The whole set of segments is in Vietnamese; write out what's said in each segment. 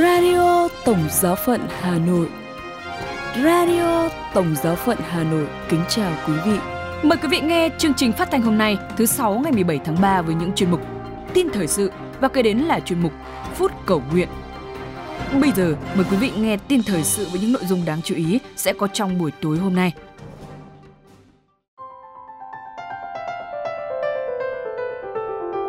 Radio Tổng Giáo phận Hà Nội Radio Tổng Giáo phận Hà Nội kính chào quý vị. Mời quý vị nghe chương trình phát thanh hôm nay, thứ sáu ngày 17 tháng 3 với những chuyên mục tin thời sự và kế đến là chuyên mục phút cầu nguyện. Bây giờ, mời quý vị nghe tin thời sự với những nội dung đáng chú ý sẽ có trong buổi tối hôm nay.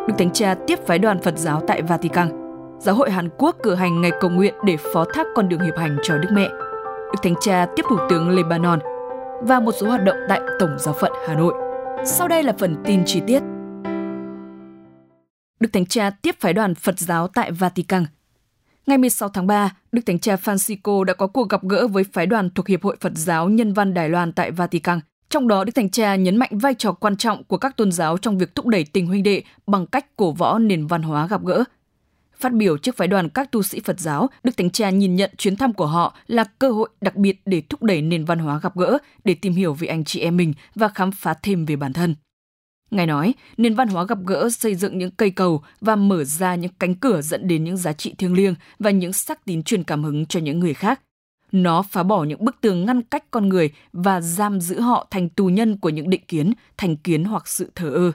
Đức Thánh Cha tiếp phái đoàn Phật giáo tại Vatican. Giáo hội Hàn Quốc cử hành ngày cầu nguyện để phó thác con đường hiệp hành cho Đức Mẹ. Đức Thánh Cha tiếp Thủ tướng Lebanon và một số hoạt động tại Tổng giáo phận Hà Nội. Sau đây là phần tin chi tiết. Đức Thánh Cha tiếp phái đoàn Phật giáo tại Vatican. Ngày 16 tháng 3, Đức Thánh Cha Francisco đã có cuộc gặp gỡ với phái đoàn thuộc Hiệp hội Phật giáo Nhân văn Đài Loan tại Vatican. Trong đó, Đức Thánh Cha nhấn mạnh vai trò quan trọng của các tôn giáo trong việc thúc đẩy tình huynh đệ bằng cách cổ võ nền văn hóa gặp gỡ – Phát biểu trước phái đoàn các tu sĩ Phật giáo, Đức Thánh Cha nhìn nhận chuyến thăm của họ là cơ hội đặc biệt để thúc đẩy nền văn hóa gặp gỡ, để tìm hiểu về anh chị em mình và khám phá thêm về bản thân. Ngài nói, nền văn hóa gặp gỡ xây dựng những cây cầu và mở ra những cánh cửa dẫn đến những giá trị thiêng liêng và những sắc tín truyền cảm hứng cho những người khác. Nó phá bỏ những bức tường ngăn cách con người và giam giữ họ thành tù nhân của những định kiến, thành kiến hoặc sự thờ ơ.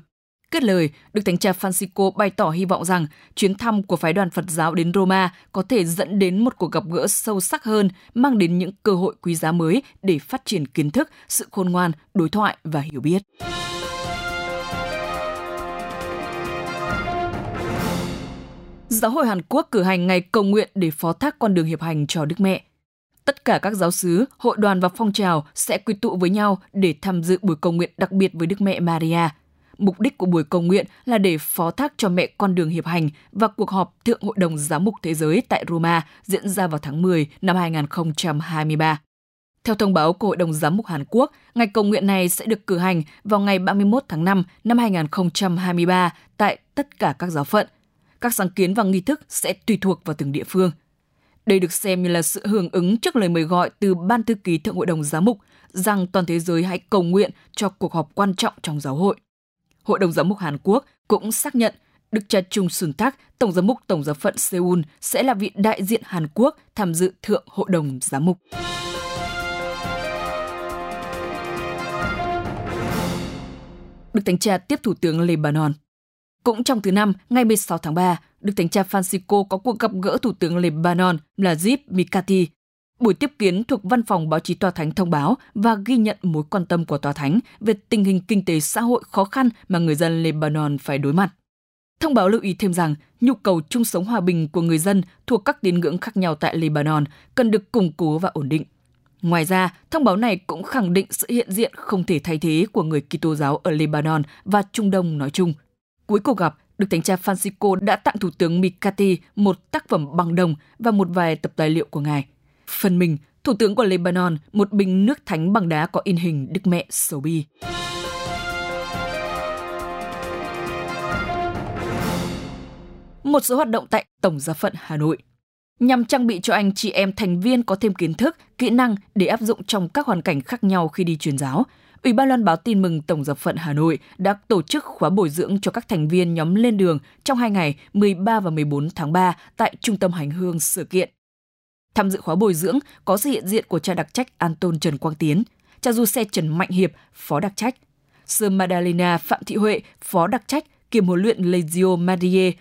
Kết lời, Đức Thánh Cha Francisco bày tỏ hy vọng rằng chuyến thăm của phái đoàn Phật giáo đến Roma có thể dẫn đến một cuộc gặp gỡ sâu sắc hơn, mang đến những cơ hội quý giá mới để phát triển kiến thức, sự khôn ngoan, đối thoại và hiểu biết. Giáo hội Hàn Quốc cử hành ngày cầu nguyện để phó thác con đường hiệp hành cho Đức Mẹ. Tất cả các giáo sứ, hội đoàn và phong trào sẽ quy tụ với nhau để tham dự buổi cầu nguyện đặc biệt với Đức Mẹ Maria – Mục đích của buổi cầu nguyện là để phó thác cho mẹ con đường hiệp hành và cuộc họp Thượng Hội đồng Giám mục Thế giới tại Roma diễn ra vào tháng 10 năm 2023. Theo thông báo của Hội đồng Giám mục Hàn Quốc, ngày cầu nguyện này sẽ được cử hành vào ngày 31 tháng 5 năm 2023 tại tất cả các giáo phận. Các sáng kiến và nghi thức sẽ tùy thuộc vào từng địa phương. Đây được xem như là sự hưởng ứng trước lời mời gọi từ Ban Thư ký Thượng Hội đồng Giám mục rằng toàn thế giới hãy cầu nguyện cho cuộc họp quan trọng trong giáo hội. Hội đồng giám mục Hàn Quốc cũng xác nhận Đức cha Chung Sun Tak, Tổng giám mục Tổng giáo phận Seoul sẽ là vị đại diện Hàn Quốc tham dự Thượng Hội đồng Giám mục. Đức Thánh Cha tiếp Thủ tướng Lebanon. Cũng trong thứ năm, ngày 16 tháng 3, Đức Thánh Cha Francisco có cuộc gặp gỡ Thủ tướng Lebanon Najib Mikati Buổi tiếp kiến thuộc Văn phòng Báo chí Tòa Thánh thông báo và ghi nhận mối quan tâm của Tòa Thánh về tình hình kinh tế xã hội khó khăn mà người dân Lebanon phải đối mặt. Thông báo lưu ý thêm rằng nhu cầu chung sống hòa bình của người dân thuộc các tín ngưỡng khác nhau tại Lebanon cần được củng cố và ổn định. Ngoài ra, thông báo này cũng khẳng định sự hiện diện không thể thay thế của người Kitô giáo ở Lebanon và Trung Đông nói chung. Cuối cuộc gặp, Đức Thánh cha Francisco đã tặng Thủ tướng Mikati một tác phẩm bằng đồng và một vài tập tài liệu của ngài – Phần mình, Thủ tướng của Lebanon, một bình nước thánh bằng đá có in hình Đức Mẹ Sầu Bi. Một số hoạt động tại Tổng giáo phận Hà Nội nhằm trang bị cho anh chị em thành viên có thêm kiến thức, kỹ năng để áp dụng trong các hoàn cảnh khác nhau khi đi truyền giáo. Ủy ban Loan báo tin mừng Tổng giáo phận Hà Nội đã tổ chức khóa bồi dưỡng cho các thành viên nhóm lên đường trong hai ngày 13 và 14 tháng 3 tại Trung tâm Hành hương sự kiện. Tham dự khóa bồi dưỡng có sự hiện diện của cha đặc trách Anton Trần Quang Tiến, cha du xe Trần Mạnh Hiệp, phó đặc trách, Sơ Madalena Phạm Thị Huệ, phó đặc trách kiêm huấn luyện Legio Marie,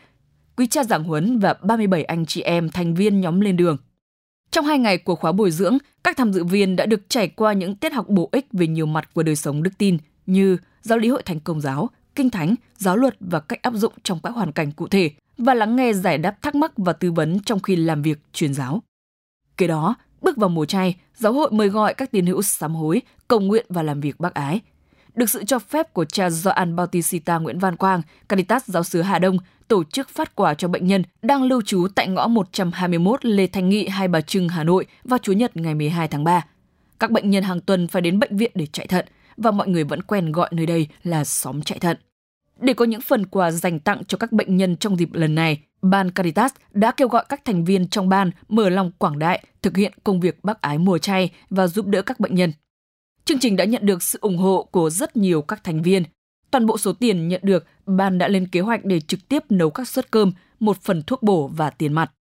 quý cha giảng huấn và 37 anh chị em thành viên nhóm lên đường. Trong hai ngày của khóa bồi dưỡng, các tham dự viên đã được trải qua những tiết học bổ ích về nhiều mặt của đời sống đức tin như giáo lý hội thánh công giáo, kinh thánh, giáo luật và cách áp dụng trong các hoàn cảnh cụ thể và lắng nghe giải đáp thắc mắc và tư vấn trong khi làm việc truyền giáo. Kế đó, bước vào mùa chay, giáo hội mời gọi các tín hữu sám hối, cầu nguyện và làm việc bác ái. Được sự cho phép của cha Gioan Bautista Nguyễn Văn Quang, Caritas giáo sứ Hà Đông tổ chức phát quà cho bệnh nhân đang lưu trú tại ngõ 121 Lê Thanh Nghị, Hai Bà Trưng, Hà Nội vào Chủ nhật ngày 12 tháng 3. Các bệnh nhân hàng tuần phải đến bệnh viện để chạy thận và mọi người vẫn quen gọi nơi đây là xóm chạy thận. Để có những phần quà dành tặng cho các bệnh nhân trong dịp lần này, Ban Caritas đã kêu gọi các thành viên trong ban mở lòng quảng đại, thực hiện công việc bác ái mùa chay và giúp đỡ các bệnh nhân. Chương trình đã nhận được sự ủng hộ của rất nhiều các thành viên. Toàn bộ số tiền nhận được, ban đã lên kế hoạch để trực tiếp nấu các suất cơm, một phần thuốc bổ và tiền mặt.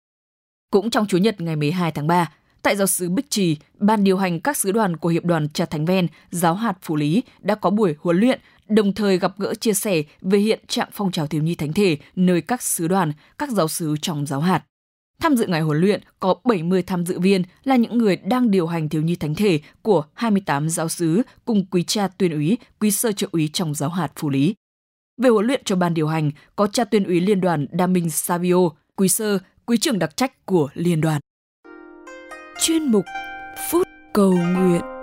Cũng trong Chủ nhật ngày 12 tháng 3, tại giáo sứ Bích Trì, ban điều hành các sứ đoàn của Hiệp đoàn Trà Thánh Ven, giáo hạt Phủ Lý đã có buổi huấn luyện, đồng thời gặp gỡ chia sẻ về hiện trạng phong trào thiếu nhi thánh thể nơi các sứ đoàn, các giáo sứ trong giáo hạt. Tham dự ngày huấn luyện có 70 tham dự viên là những người đang điều hành thiếu nhi thánh thể của 28 giáo sứ cùng quý cha tuyên úy, quý sơ trợ úy trong giáo hạt Phủ Lý. Về huấn luyện cho ban điều hành có cha tuyên úy liên đoàn Đa Minh Savio, quý sơ, quý trưởng đặc trách của liên đoàn. Chuyên mục Phút cầu nguyện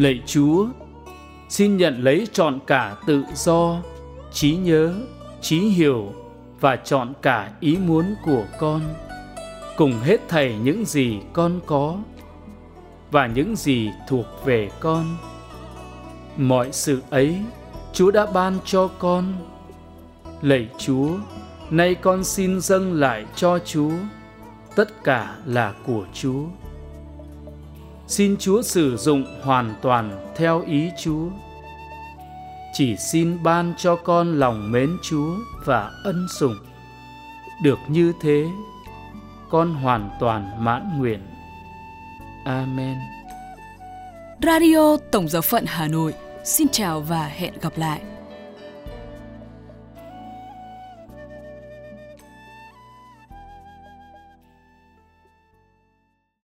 Lạy Chúa, xin nhận lấy trọn cả tự do, trí nhớ, trí hiểu và chọn cả ý muốn của con. Cùng hết thảy những gì con có và những gì thuộc về con. Mọi sự ấy chúa đã ban cho con. Lạy chúa nay con xin dâng lại cho chúa. Tất cả là của chúa xin chúa sử dụng hoàn toàn theo ý chúa chỉ xin ban cho con lòng mến Chúa và ân sủng. Được như thế, con hoàn toàn mãn nguyện. Amen. Radio Tổng giáo phận Hà Nội xin chào và hẹn gặp lại.